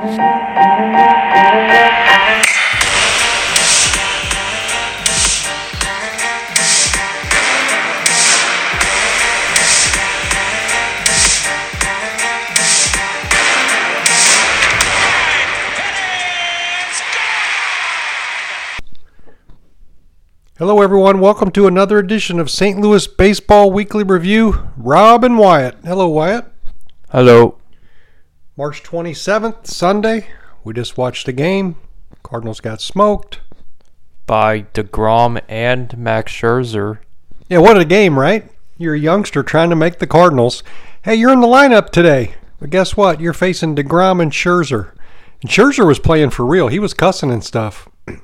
Hello, everyone. Welcome to another edition of St. Louis Baseball Weekly Review. Rob and Wyatt. Hello, Wyatt. Hello. March 27th, Sunday. We just watched the game. Cardinals got smoked. By DeGrom and Max Scherzer. Yeah, what a game, right? You're a youngster trying to make the Cardinals. Hey, you're in the lineup today. But guess what? You're facing DeGrom and Scherzer. And Scherzer was playing for real. He was cussing and stuff.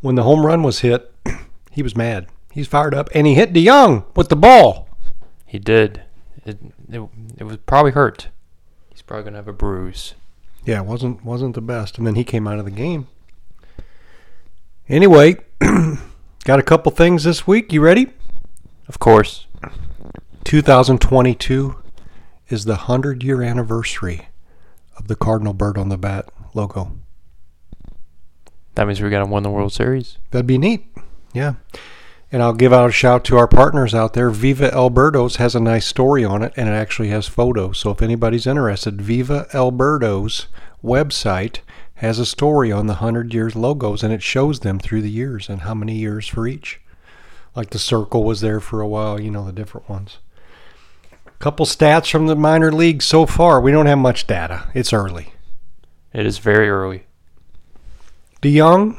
When the home run was hit, he was mad. He's fired up, and he hit DeJong with the ball. He did. It, it, it was probably hurt. He's probably gonna have a bruise. Yeah, it wasn't wasn't the best, and then he came out of the game. Anyway, got a couple things this week. You ready? Of course. 2022 is the hundred year anniversary of the Cardinal bird on the bat logo. That means we're gonna win the World Series. That'd be neat. Yeah. And I'll give out a shout to our partners out there. Viva El Birdos has a nice story on it, and it actually has photos. So if anybody's interested, Viva El Birdos website has a story on the 100 years logos, and it shows them through the years and how many years for each. Like the circle was there for a while, you know, the different ones. Couple stats from the minor leagues so far. We don't have much data. It's early. It is very early. DeJong,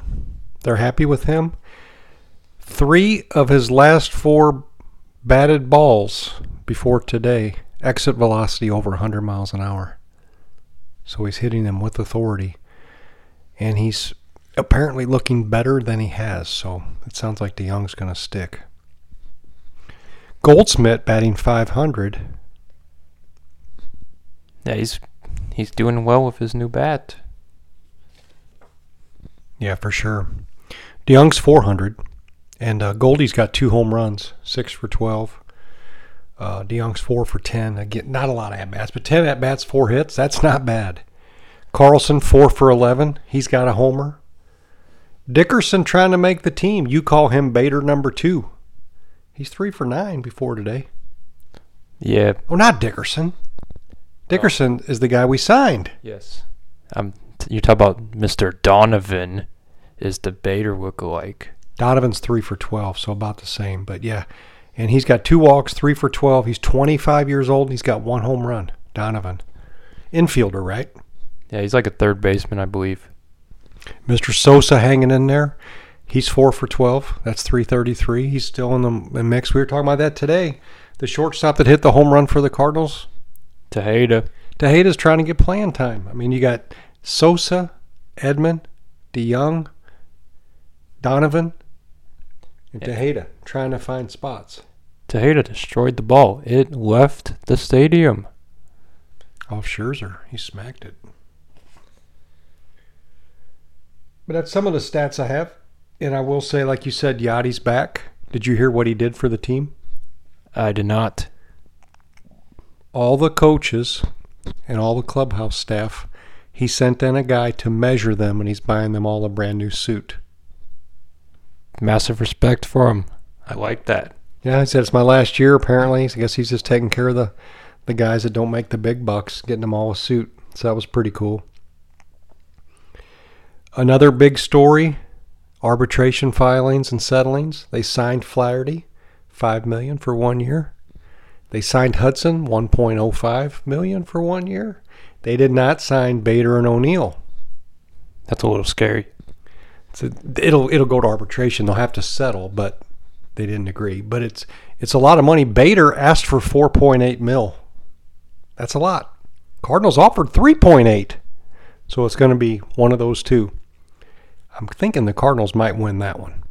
they're happy with him. Three of his last four batted balls before today, exit velocity over 100 miles an hour. So he's hitting them with authority. And he's apparently looking better than he has. So it sounds like DeJong's going to stick. Goldschmidt batting 500. Yeah, he's he's doing well with his new bat. Yeah, for sure. DeJong's 400. And uh, Goldie's got two home runs, six for 12. Uh, DeJong's four for 10. Again, not a lot of at bats, but 10 at bats, four hits. That's not bad. Carlson, four for 11. He's got a homer. Dickerson trying to make the team. You call him Bader number two. He's three for nine before today. Yeah. Oh, not Dickerson. Dickerson is the guy we signed. Yes. Um, you talk about Mr. Donovan is the Bader lookalike. Donovan's three for 12, so about the same. But yeah, and he's got two walks, three for 12. He's 25 years old, and he's got one home run. Donovan. Infielder, right? Yeah, he's like a third baseman, I believe. Mr. Sosa hanging in there. He's four for 12. That's 333. He's still in the mix. We were talking about that today. The shortstop that hit the home run for the Cardinals. Tejeda. Tejeda's trying to get playing time. I mean, you got Sosa, Edman, DeJong, Donovan, and Tejeda trying to find spots. Tejeda destroyed the ball. It left the stadium. Off Scherzer. He smacked it. But that's some of the stats I have. And I will say, like you said, Yadi's back. Did you hear what he did for the team? I did not. All the coaches and all the clubhouse staff, he sent in a guy to measure them, and he's buying them all a brand new suit. Massive respect for him. I like that. Yeah, he said it's my last year. Apparently, I guess he's just taking care of the the guys that don't make the big bucks, getting them all a suit. So that was pretty cool. Another big story: arbitration filings and settlings. They signed Flaherty, five million for one year. They signed Hudson, 1.05 million for one year. They did not sign Bader and O'Neill. That's a little scary. So it'll it'll go to arbitration. They'll have to settle, but they didn't agree. But it's it's a lot of money. Bader asked for 4.8 mil. That's a lot. Cardinals offered 3.8. So it's going to be one of those two. I'm thinking the Cardinals might win that one.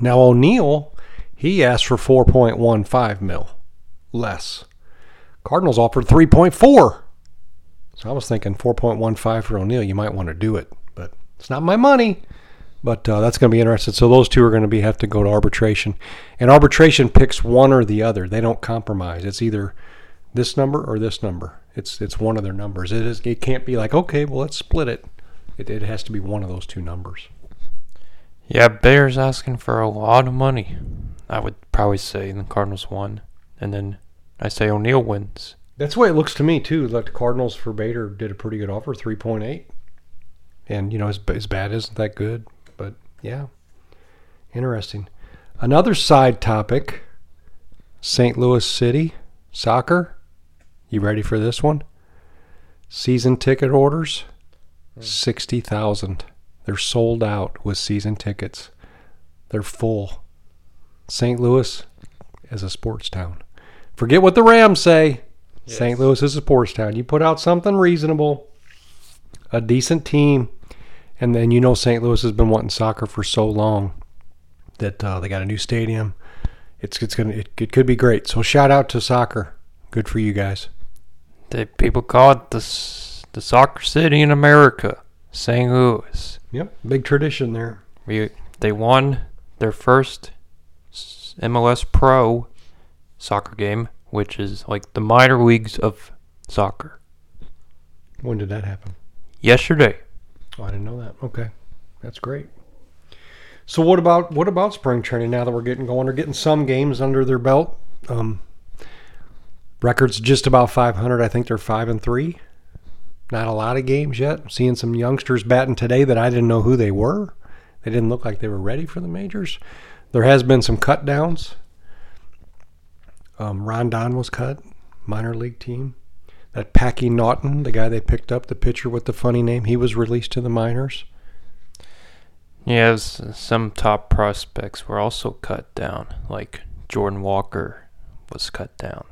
Now O'Neill, he asked for 4.15 mil, less. Cardinals offered 3.4. So I was thinking 4.15 for O'Neill. You might want to do it, but it's not my money. But uh, that's going to be interesting. So those two are going to be have to go to arbitration, and arbitration picks one or the other. They don't compromise. It's either this number or this number, It's it's one of their numbers. It is. It can't be like okay, well let's split it. It, it has to be one of those two numbers. Yeah, Bears asking for a lot of money. I would probably say the Cardinals won, and then I say O'Neill wins. That's the way it looks to me too. Like the Cardinals for Bader did a pretty good offer, three point eight, and you know his his bat isn't that good, yeah, interesting. Another side topic: St. Louis City soccer. You ready for this one? Season ticket orders, sixty thousand. They're sold out with season tickets. They're full. St. Louis is a sports town. Forget what the Rams say. St. Louis is a sports town. You put out something reasonable, a decent team, and then you know St. Louis has been wanting soccer for so long that uh, they got a new stadium. It's it's gonna it, it could be great. So shout out to soccer. Good for you guys. They people call it the the soccer city in America, St. Louis. Yep, big tradition there. We, they won their first MLS Pro soccer game, which is like the minor leagues of soccer. When did that happen? Yesterday, Oh, I didn't know. Okay, that's great. So what about what about spring training? Now that we're getting going, they're getting some games under their belt. Um, records just about 500. I think they're five and three. Not a lot of games yet. Seeing some youngsters batting today that I didn't know who they were. They didn't look like they were ready for the majors. There has been some cut downs. Um, Rondon was cut, minor league team. That Packy Naughton, the guy they picked up, the pitcher with the funny name, he was released to the minors. Yeah, some top prospects were also cut down. Like Jordan Walker was cut down.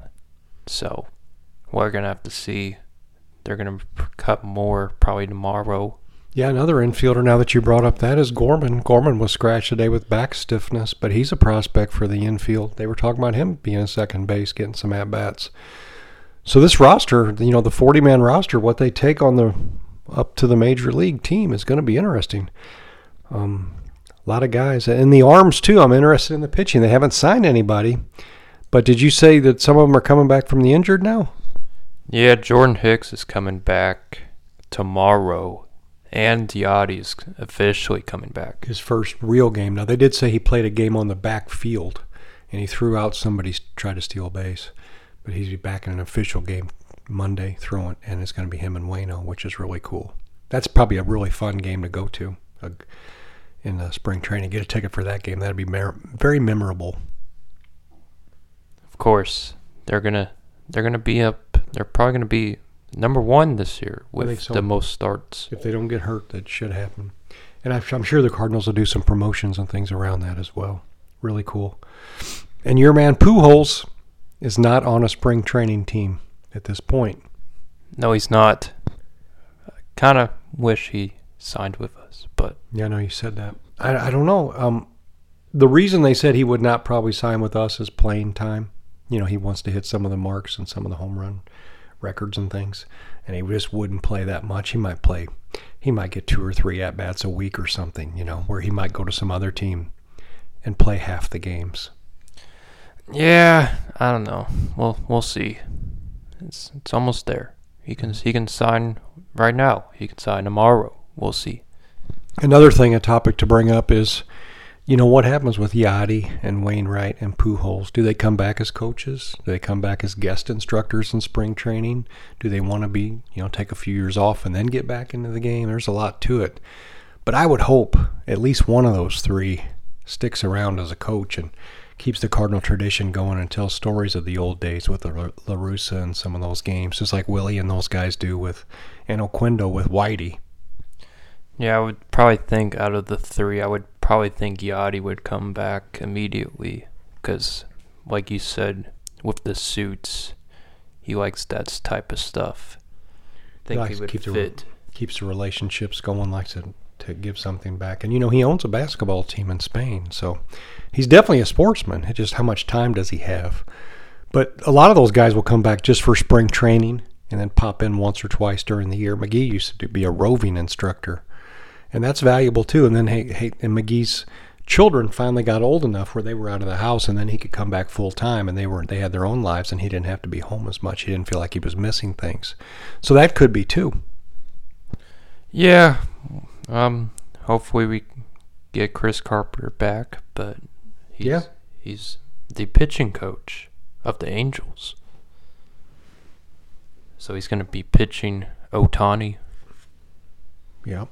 So we're gonna have to see. They're gonna cut more probably tomorrow. Yeah, another infielder now that you brought up that is Gorman. Gorman was scratched today with back stiffness, but he's a prospect for the infield. They were talking about him being a second base, getting some at bats. So this roster, you know, the 40 man roster, what they take on the up to the major league team is going to be interesting. Um, a lot of guys in the arms too. I'm interested in the pitching. They haven't signed anybody, but did you say that some of them are coming back from the injured now? Yeah, Jordan Hicks is coming back tomorrow, and Yadi is officially coming back. his first real game. Now they did say he played a game on the back field, and he threw out somebody tried to steal a base, but he's be back in an official game Monday throwing, and it's going to be him and Waino, which is really cool. That's probably a really fun game to go to in the spring training. Get a ticket for that game. That'd be mer- very memorable. Of course, they're gonna they're gonna be up. They're probably gonna be number one this year with so. the most starts. If they don't get hurt, that should happen. And I'm I'm sure the Cardinals will do some promotions and things around that as well. Really cool. And your man Pujols is not on a spring training team at this point. No, he's not. Kind of wish he signed with us, but Yeah, I know you said that. I, I don't know. Um, the reason they said he would not probably sign with us is playing time. You know, he wants to hit some of the marks and some of the home run records and things, and he just wouldn't play that much. He might play, he might get two or three at bats a week or something. You know, where he might go to some other team and play half the games. yeah, I don't know. We'll we'll see. It's it's almost there. He can he can sign right now. He can sign tomorrow. We'll see. Another thing, a topic to bring up is, you know, what happens with Yadi and Wainwright and Pujols? Do they come back as coaches? Do they come back as guest instructors in spring training? Do they want to be, you know, take a few years off and then get back into the game? There's a lot to it. But I would hope at least one of those three sticks around as a coach and keeps the Cardinal tradition going and tells stories of the old days with La- La Russa and some of those games, just like Willie and those guys do with, and Oquendo with Whitey. Yeah, I would probably think out of the three, I would probably think Yadi would come back immediately because, like you said, with the suits, he likes that type of stuff. Think likes he would keep the- fit. keeps the relationships going, likes to, to give something back. And, you know, he owns a basketball team in Spain. So he's definitely a sportsman. It's just how much time does he have? But a lot of those guys will come back just for spring training and then pop in once or twice during the year. McGee used to be a roving instructor. And that's valuable too. And then, hey, hey and McGee's children finally got old enough where they were out of the house and then he could come back full time and they were they had their own lives and he didn't have to be home as much. He didn't feel like he was missing things. So that could be too. Yeah. Um. Hopefully we get Chris Carpenter back, but he's, Yeah. he's the pitching coach of the Angels. So he's going to be pitching Ohtani. Yep.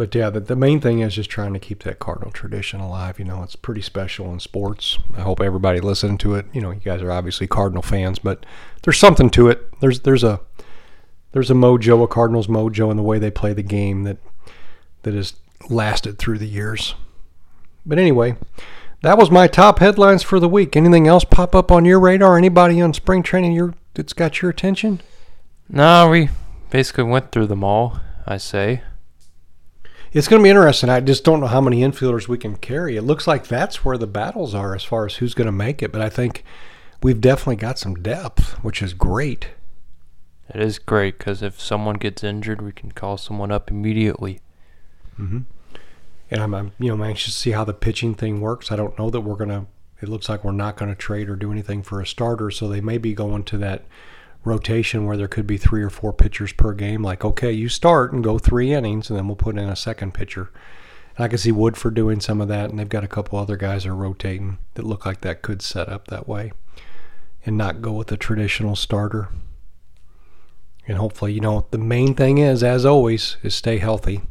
But yeah, the, the main thing is just trying to keep that Cardinal tradition alive. You know, it's pretty special in sports. I hope everybody listening to it. You know, you guys are obviously Cardinal fans, but there's something to it. There's there's a there's a mojo, a Cardinals mojo in the way they play the game that that has lasted through the years. But anyway, that was my top headlines for the week. Anything else pop up on your radar? Anybody on spring training your that's got your attention? No, we basically went through them all, I say. It's going to be interesting. I just don't know how many infielders we can carry. It looks like that's where the battles are as far as who's going to make it. But I think we've definitely got some depth, which is great. It is great because if someone gets injured, we can call someone up immediately. Mm-hmm. And I'm, I'm, you know, I'm anxious to see how the pitching thing works. I don't know that we're going to. It looks like we're not going to trade or do anything for a starter, so they may be going to that rotation where there could be three or four pitchers per game. Like, okay, you start and go three innings, and then we'll put in a second pitcher. And I can see Woodford doing some of that, and they've got a couple other guys that are rotating that look like that could set up that way, and not go with a traditional starter. And hopefully, you know, the main thing is, as always, is stay healthy.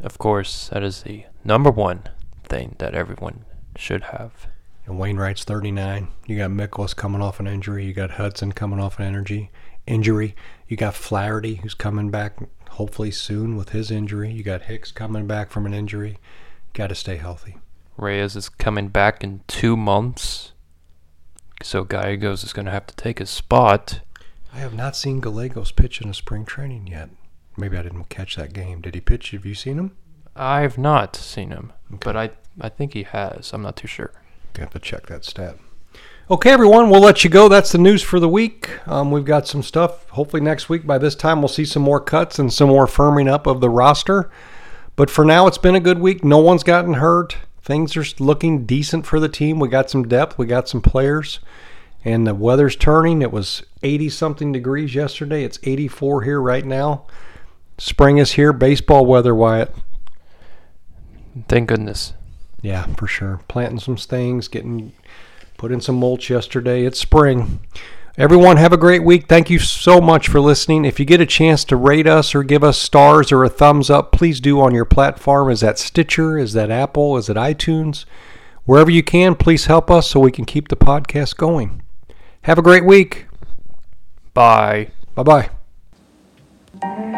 Of course, that is the number one thing that everyone should have. And Wainwright's 39. You got Mikolas coming off an injury. You got Hudson coming off an energy injury. You got Flaherty who's coming back hopefully soon with his injury. You got Hicks coming back from an injury. Got to stay healthy. Reyes is coming back in two months. So Gallegos is going to have to take his spot. I have not seen Gallegos pitch in a spring training yet. Maybe I didn't catch that game. Did he pitch? Have you seen him? I have not seen him, Okay. but I I think he has. I'm not too sure. Have to check that stat. Okay, everyone, we'll let you go. That's the news for the week. Um, we've got some stuff. Hopefully, next week by this time, we'll see some more cuts and some more firming up of the roster. But for now, it's been a good week. No one's gotten hurt. Things are looking decent for the team. We got some depth. We got some players. And the weather's turning. It was 80 something degrees yesterday. It's 84 here right now. Spring is here. Baseball weather, Wyatt. Thank goodness. Yeah, for sure. Planting some things, getting put in some mulch yesterday. It's spring. Everyone have a great week. Thank you so much for listening. If you get a chance to rate us or give us stars or a thumbs up, please do on your platform. Is that Stitcher? Is that Apple? Is it iTunes? Wherever you can, please help us so we can keep the podcast going. Have a great week. Bye. Bye bye.